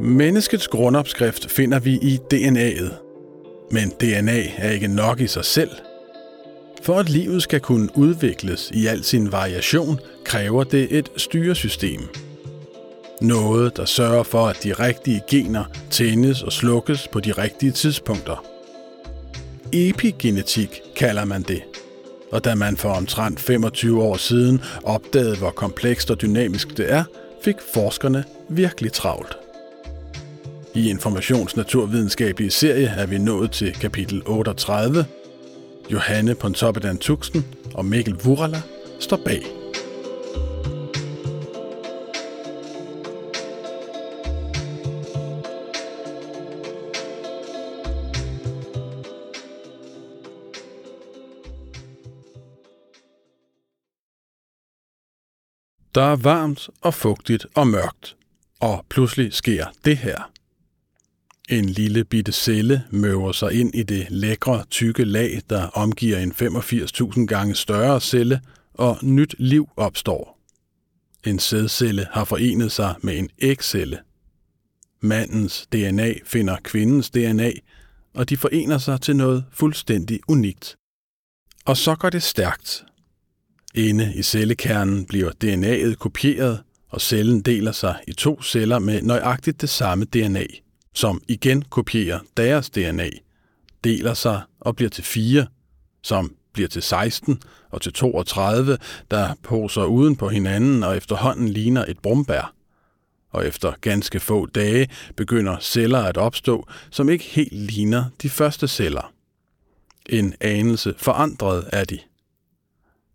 Menneskets grundopskrift finder vi i DNA'et. Men DNA er ikke nok i sig selv. For at livet skal kunne udvikles i al sin variation, kræver det et styresystem. Noget, der sørger for, at de rigtige gener tændes og slukkes på de rigtige tidspunkter. Epigenetik kalder man det. Og da man for omtrent 25 år siden opdagede, hvor komplekst og dynamisk det er, fik forskerne virkelig travlt. I Informations Naturvidenskabelige serie er vi nået til kapitel 38. Johanne Pontoppidan Tuxen og Mikkel Vurala står bag. Der er varmt og fugtigt og mørkt, og pludselig sker det her. En lille bitte celle møver sig ind i det lækre, tykke lag, der omgiver en 85.000 gange større celle, og nyt liv opstår. En sædcelle har forenet sig med en ægcelle. Mandens DNA finder kvindens DNA, og de forener sig til noget fuldstændig unikt. Og så går det stærkt. Inde i cellekernen bliver DNA'et kopieret, og cellen deler sig i to celler med nøjagtigt det samme DNA – som igen kopierer deres DNA, deler sig og bliver til 4, som bliver til 16 og til 32, der poser uden på hinanden og efterhånden ligner et brumbær. Og efter ganske få dage begynder celler at opstå, som ikke helt ligner de første celler. En anelse forandret er de.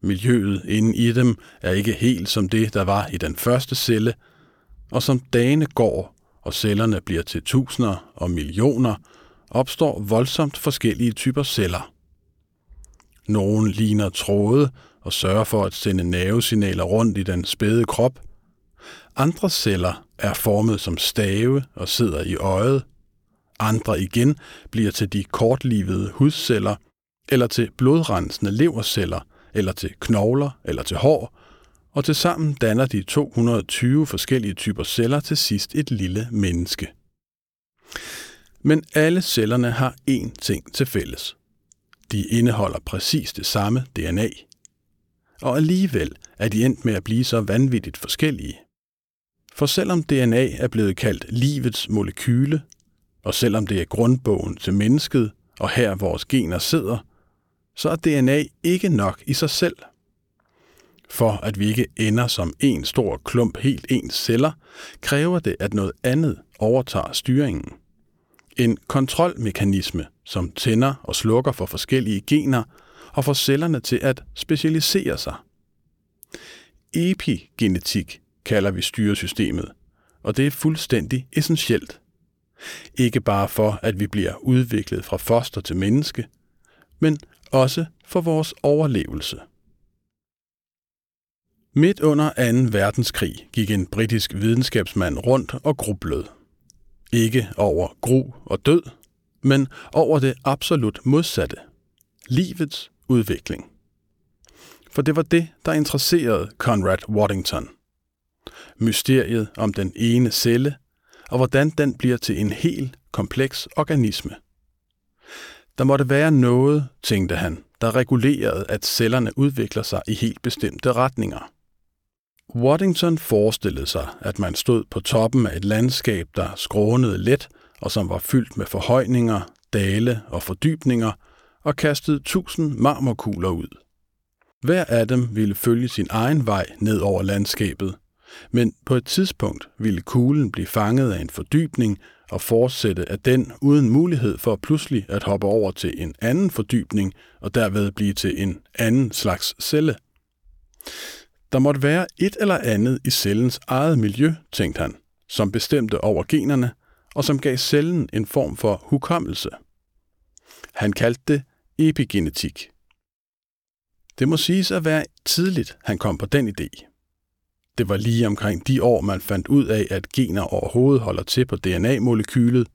Miljøet inde i dem er ikke helt som det, der var i den første celle, og som dagene går, og cellerne bliver til tusinder og millioner, opstår voldsomt forskellige typer celler. Nogle ligner tråde og sørger for at sende nervesignaler rundt i den spæde krop. Andre celler er formet som stave og sidder i øjet. Andre igen bliver til de kortlivede hudceller, eller til blodrensende leverceller, eller til knogler eller til hår, og tilsammen danner de 220 forskellige typer celler til sidst et lille menneske. Men alle cellerne har én ting til fælles. De indeholder præcis det samme DNA. Og alligevel er de endt med at blive så vanvittigt forskellige. For selvom DNA er blevet kaldt livets molekyle, og selvom det er grundbogen til mennesket, og her vores gener sidder, så er DNA ikke nok i sig selv – for at vi ikke ender som en stor klump helt ens celler, kræver det, at noget andet overtager styringen. En kontrolmekanisme, som tænder og slukker for forskellige gener og får cellerne til at specialisere sig. Epigenetik kalder vi styresystemet, og det er fuldstændig essentielt. Ikke bare for, at vi bliver udviklet fra foster til menneske, men også for vores overlevelse. Midt under 2. verdenskrig gik en britisk videnskabsmand rundt og grublede. Ikke over gru og død, men over det absolut modsatte. Livets udvikling. For det var det, der interesserede Conrad Waddington. Mysteriet om den ene celle, og hvordan den bliver til en helt kompleks organisme. Der måtte være noget, tænkte han, der regulerede, at cellerne udvikler sig i helt bestemte retninger. Waddington forestillede sig, at man stod på toppen af et landskab, der skrånede let og som var fyldt med forhøjninger, dale og fordybninger, og kastede tusind marmorkugler ud. Hver af dem ville følge sin egen vej ned over landskabet, men på et tidspunkt ville kuglen blive fanget af en fordybning og fortsætte af den uden mulighed for pludselig at hoppe over til en anden fordybning og derved blive til en anden slags celle. Der måtte være et eller andet i cellens eget miljø, tænkte han, som bestemte over generne, og som gav cellen en form for hukommelse. Han kaldte det epigenetik. Det må siges at være tidligt, han kom på den idé. Det var lige omkring de år, man fandt ud af, at gener overhovedet holder til på DNA-molekylet,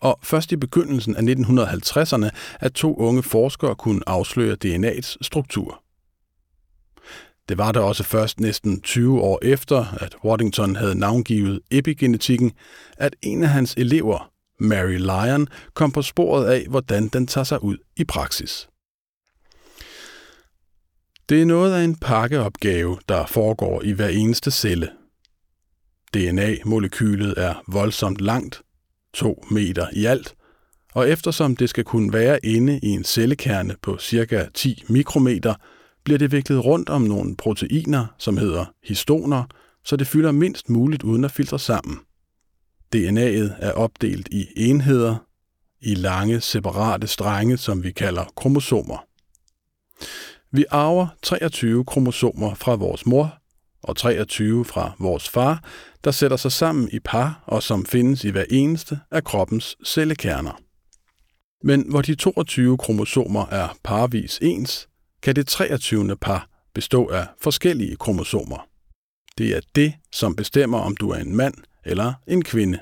og først i begyndelsen af 1950'erne, at to unge forskere kunne afsløre DNA's struktur. Det var der også først næsten 20 år efter, at Waddington havde navngivet epigenetikken, at en af hans elever, Mary Lyon, kom på sporet af, hvordan den tager sig ud i praksis. Det er noget af en pakkeopgave, der foregår i hver eneste celle. DNA-molekylet er voldsomt langt, 2 meter i alt, og eftersom det skal kunne være inde i en cellekerne på ca. 10 mikrometer, bliver det viklet rundt om nogle proteiner, som hedder histoner, så det fylder mindst muligt uden at filtre sammen. DNA'et er opdelt i enheder, i lange separate strenge, som vi kalder kromosomer. Vi arver 23 kromosomer fra vores mor og 23 fra vores far, der sætter sig sammen i par og som findes i hver eneste af kroppens cellekerner. Men hvor de 22 kromosomer er parvis ens, kan det 23. par bestå af forskellige kromosomer. Det er det, som bestemmer, om du er en mand eller en kvinde.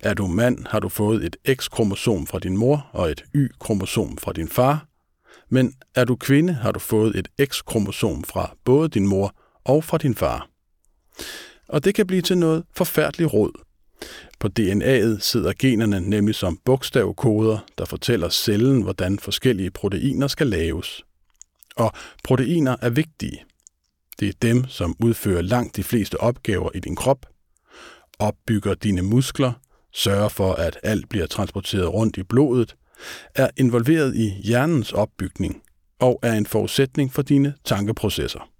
Er du mand, har du fået et X-kromosom fra din mor og et Y-kromosom fra din far, men er du kvinde, har du fået et X-kromosom fra både din mor og fra din far. Og det kan blive til noget forfærdeligt råd. På DNA'et sidder generne nemlig som bogstavkoder, der fortæller cellen, hvordan forskellige proteiner skal laves. Og proteiner er vigtige. Det er dem, som udfører langt de fleste opgaver i din krop, opbygger dine muskler, sørger for, at alt bliver transporteret rundt i blodet, er involveret i hjernens opbygning og er en forudsætning for dine tankeprocesser.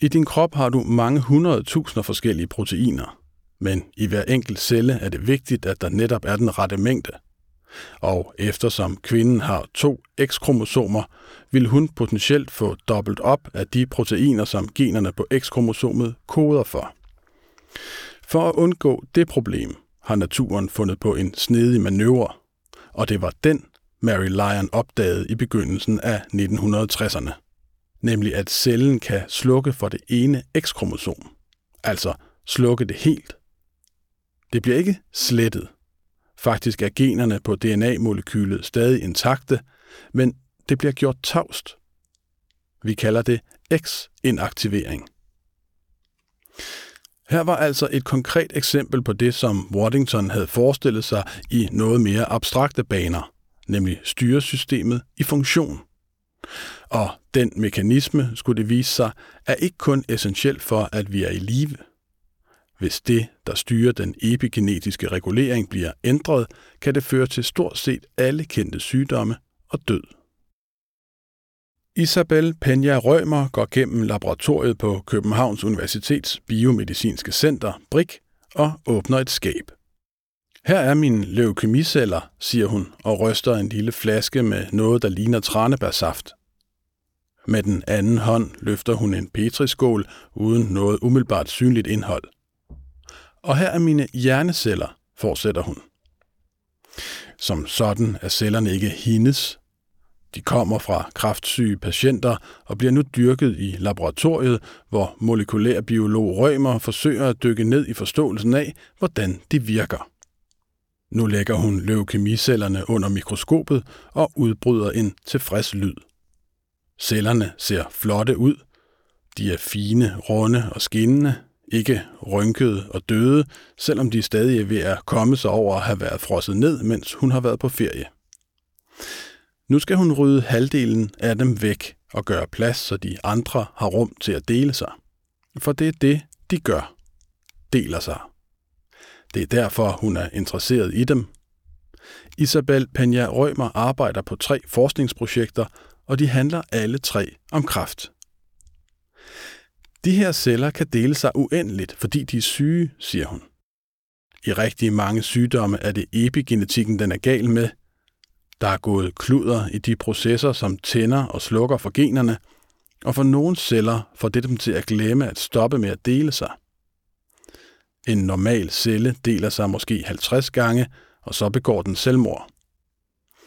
I din krop har du mange hundredtusinder forskellige proteiner, men i hver enkelt celle er det vigtigt, at der netop er den rette mængde. Og eftersom kvinden har to X-kromosomer, vil hun potentielt få dobbelt op af de proteiner, som generne på X-kromosomet koder for. For at undgå det problem, har naturen fundet på en snedig manøvre, og det var den, Mary Lyon opdagede i begyndelsen af 1960'erne. Nemlig at cellen kan slukke for det ene X-kromosom, altså slukke det helt. Det bliver ikke slettet. Faktisk er generne på DNA-molekylet stadig intakte, men det bliver gjort tavst. Vi kalder det X-inaktivering. Her var altså et konkret eksempel på det, som Waddington havde forestillet sig i noget mere abstrakte baner, nemlig styresystemet i funktion. Og den mekanisme, skulle det vise sig, er ikke kun essentiel for, at vi er i live. Hvis det, der styrer den epigenetiske regulering, bliver ændret, kan det føre til stort set alle kendte sygdomme og død. Isabel Peña Rømer går gennem laboratoriet på Københavns Universitets Biomedicinske Center, BRIC, og åbner et skab. Her er mine leukemiceller, siger hun og ryster en lille flaske med noget, der ligner tranebærsaft. Med den anden hånd løfter hun en petriskål uden noget umiddelbart synligt indhold. Og her er mine hjerneceller, fortsætter hun. Som sådan er cellerne ikke hendes, de kommer fra kraftsyge patienter og bliver nu dyrket i laboratoriet, hvor molekylærbiolog Rømer forsøger at dykke ned i forståelsen af, hvordan de virker. Nu lægger hun leukemicellerne under mikroskopet og udbryder en tilfreds lyd. Cellerne ser flotte ud. De er fine, runde og skinnende, ikke rynkede og døde, selvom de stadig er ved at komme sig over at have været frosset ned, mens hun har været på ferie. Nu skal hun rydde halvdelen af dem væk og gøre plads, så de andre har rum til at dele sig. For det er det, de gør. Deler sig. Det er derfor, hun er interesseret i dem. Isabel Peña Rømer arbejder på tre forskningsprojekter, og de handler alle tre om kraft. De her celler kan dele sig uendeligt, fordi de er syge, siger hun. I rigtig mange sygdomme er det epigenetikken, den er gal med, der er gået kluder i de processer, som tænder og slukker for generne, og for nogle celler får det dem til at glemme at stoppe med at dele sig. En normal celle deler sig måske 50 gange, og så begår den selvmord.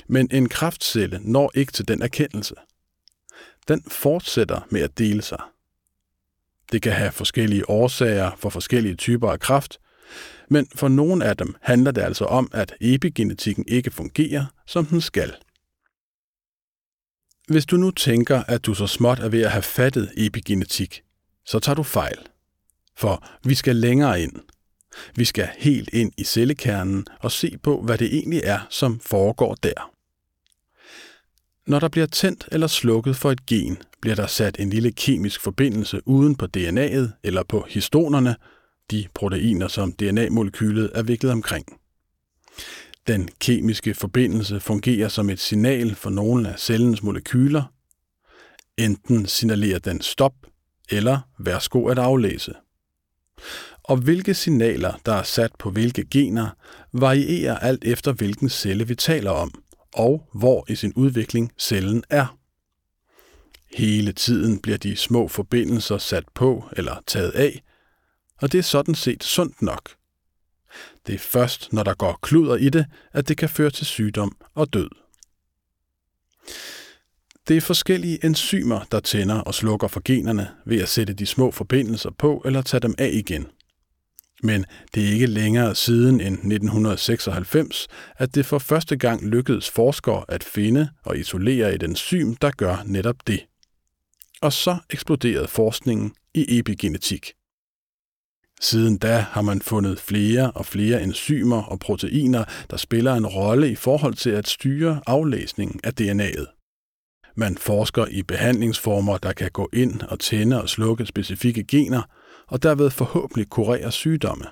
Men en kraftcelle når ikke til den erkendelse. Den fortsætter med at dele sig. Det kan have forskellige årsager for forskellige typer af kræft, men for nogle af dem handler det altså om, at epigenetikken ikke fungerer, som den skal. Hvis du nu tænker, at du så småt er ved at have fattet epigenetik, så tager du fejl. For vi skal længere ind. Vi skal helt ind i cellekernen og se på, hvad det egentlig er, som foregår der. Når der bliver tændt eller slukket for et gen, bliver der sat en lille kemisk forbindelse uden på DNA'et eller på histonerne, de proteiner, som DNA-molekylet er viklet omkring. Den kemiske forbindelse fungerer som et signal for nogle af cellens molekyler. Enten signalerer den stop, eller værsgo at aflæse. Og hvilke signaler, der er sat på hvilke gener, varierer alt efter hvilken celle vi taler om, og hvor i sin udvikling cellen er. Hele tiden bliver de små forbindelser sat på eller taget af, og det er sådan set sundt nok. Det er først, når der går kluder i det, at det kan føre til sygdom og død. Det er forskellige enzymer, der tænder og slukker for generne ved at sætte de små forbindelser på eller tage dem af igen. Men det er ikke længere siden end 1996, at det for første gang lykkedes forskere at finde og isolere et enzym, der gør netop det. Og så eksploderede forskningen i epigenetik. Siden da har man fundet flere og flere enzymer og proteiner, der spiller en rolle i forhold til at styre aflæsningen af DNA'et. Man forsker i behandlingsformer, der kan gå ind og tænde og slukke specifikke gener, og derved forhåbentlig kurere sygdomme.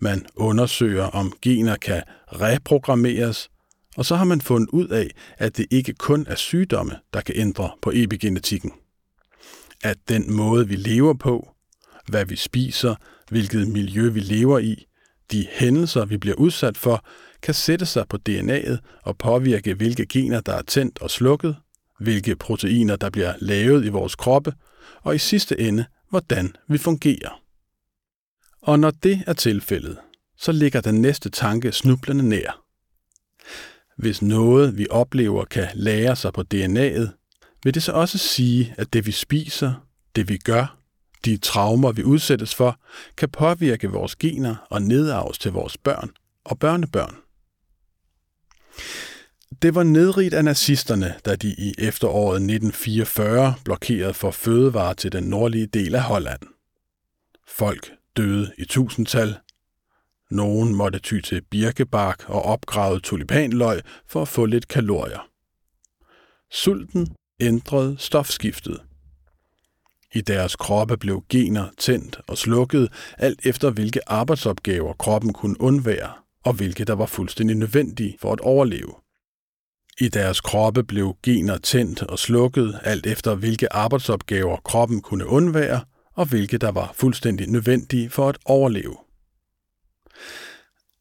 Man undersøger, om gener kan reprogrammeres, og så har man fundet ud af, at det ikke kun er sygdomme, der kan ændre på epigenetikken. At den måde, vi lever på, hvad vi spiser, hvilket miljø vi lever i, de hændelser, vi bliver udsat for, kan sætte sig på DNA'et og påvirke, hvilke gener, der er tændt og slukket, hvilke proteiner, der bliver lavet i vores kroppe, og i sidste ende, hvordan vi fungerer. Og når det er tilfældet, så ligger den næste tanke snublende nær. Hvis noget, vi oplever, kan lære sig på DNA'et, vil det så også sige, at det vi spiser, det vi gør, de traumer, vi udsættes for, kan påvirke vores gener og nedarves til vores børn og børnebørn. Det var nedrigt af nazisterne, da de i efteråret 1944 blokerede for fødevarer til den nordlige del af Holland. Folk døde i tusindtal. Nogen måtte ty til birkebark og opgravet tulipanløg for at få lidt kalorier. Sulten ændrede stofskiftet. I deres kroppe blev gener tændt og slukket, alt efter hvilke arbejdsopgaver kroppen kunne undvære, og hvilke der var fuldstændig nødvendige for at overleve. I deres kroppe blev gener tændt og slukket, alt efter hvilke arbejdsopgaver kroppen kunne undvære, og hvilke der var fuldstændig nødvendige for at overleve.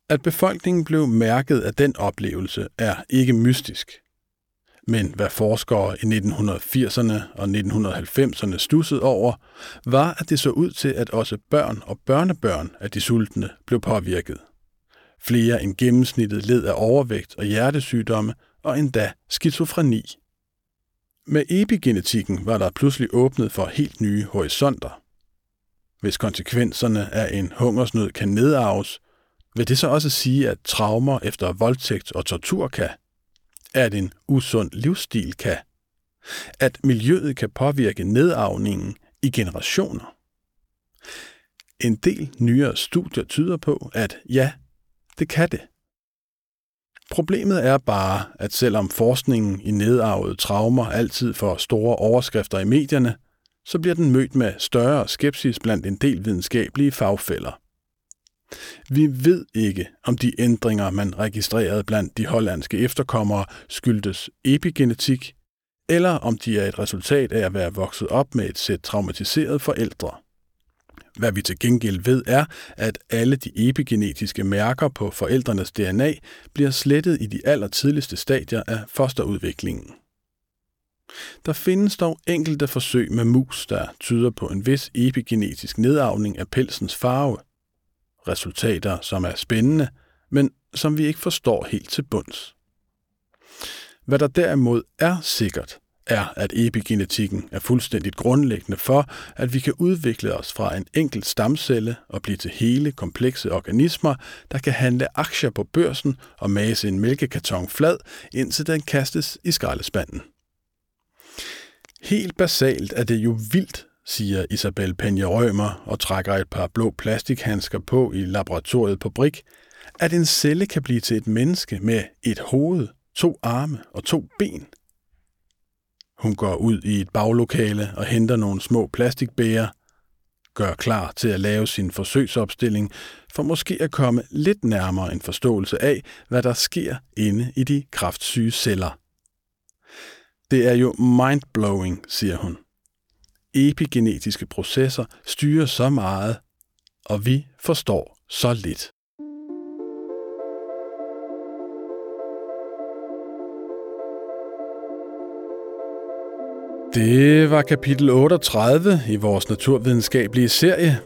At befolkningen blev mærket af den oplevelse er ikke mystisk. Men hvad forskere i 1980'erne og 1990'erne stussede over, var, at det så ud til, at også børn og børnebørn af de sultne blev påvirket. Flere end gennemsnittet led af overvægt og hjertesygdomme, og endda skizofreni. Med epigenetikken var der pludselig åbnet for helt nye horisonter. Hvis konsekvenserne af en hungersnød kan nedarves, vil det så også sige, at traumer efter voldtægt og tortur kan, at en usund livsstil kan, at miljøet kan påvirke nedarvningen i generationer. En del nyere studier tyder på, at ja, det kan det. Problemet er bare, at selvom forskningen i nedarvede traumer altid får store overskrifter i medierne, så bliver den mødt med større skepsis blandt en del videnskabelige fagfælder. Vi ved ikke, om de ændringer, man registrerede blandt de hollandske efterkommere, skyldtes epigenetik, eller om de er et resultat af at være vokset op med et sæt traumatiserede forældre. Hvad vi til gengæld ved er, at alle de epigenetiske mærker på forældrenes DNA bliver slettet i de allertidligste stadier af fosterudviklingen. Der findes dog enkelte forsøg med mus, der tyder på en vis epigenetisk nedarvning af pelsens farve. Resultater, som er spændende, men som vi ikke forstår helt til bunds. Hvad der derimod er sikkert, er, at epigenetikken er fuldstændigt grundlæggende for, at vi kan udvikle os fra en enkelt stamcelle og blive til hele komplekse organismer, der kan handle aktier på børsen og mase en mælkekarton flad, indtil den kastes i skraldespanden. Helt basalt er det jo vildt, siger Isabel Penja Rømer og trækker et par blå plastikhandsker på i laboratoriet på Brik, at en celle kan blive til et menneske med et hoved, to arme og to ben. Hun går ud i et baglokale og henter nogle små plastikbæger, gør klar til at lave sin forsøgsopstilling, for måske at komme lidt nærmere en forståelse af, hvad der sker inde i de kraftsyge celler. Det er jo mindblowing, siger hun. Epigenetiske processer styrer så meget, og vi forstår så lidt. Det var kapitel 38 i vores naturvidenskabelige serie.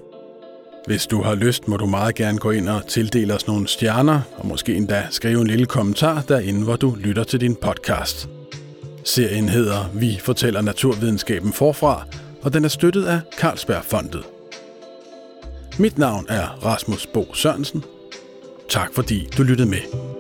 Hvis du har lyst, må du meget gerne gå ind og tildele os nogle stjerner, og måske endda skrive en lille kommentar derinde, hvor du lytter til din podcast. Serien hedder Vi fortæller naturvidenskaben forfra, og den er støttet af Carlsbergfondet. Mit navn er Rasmus Bo Sørensen. Tak fordi du lyttede med.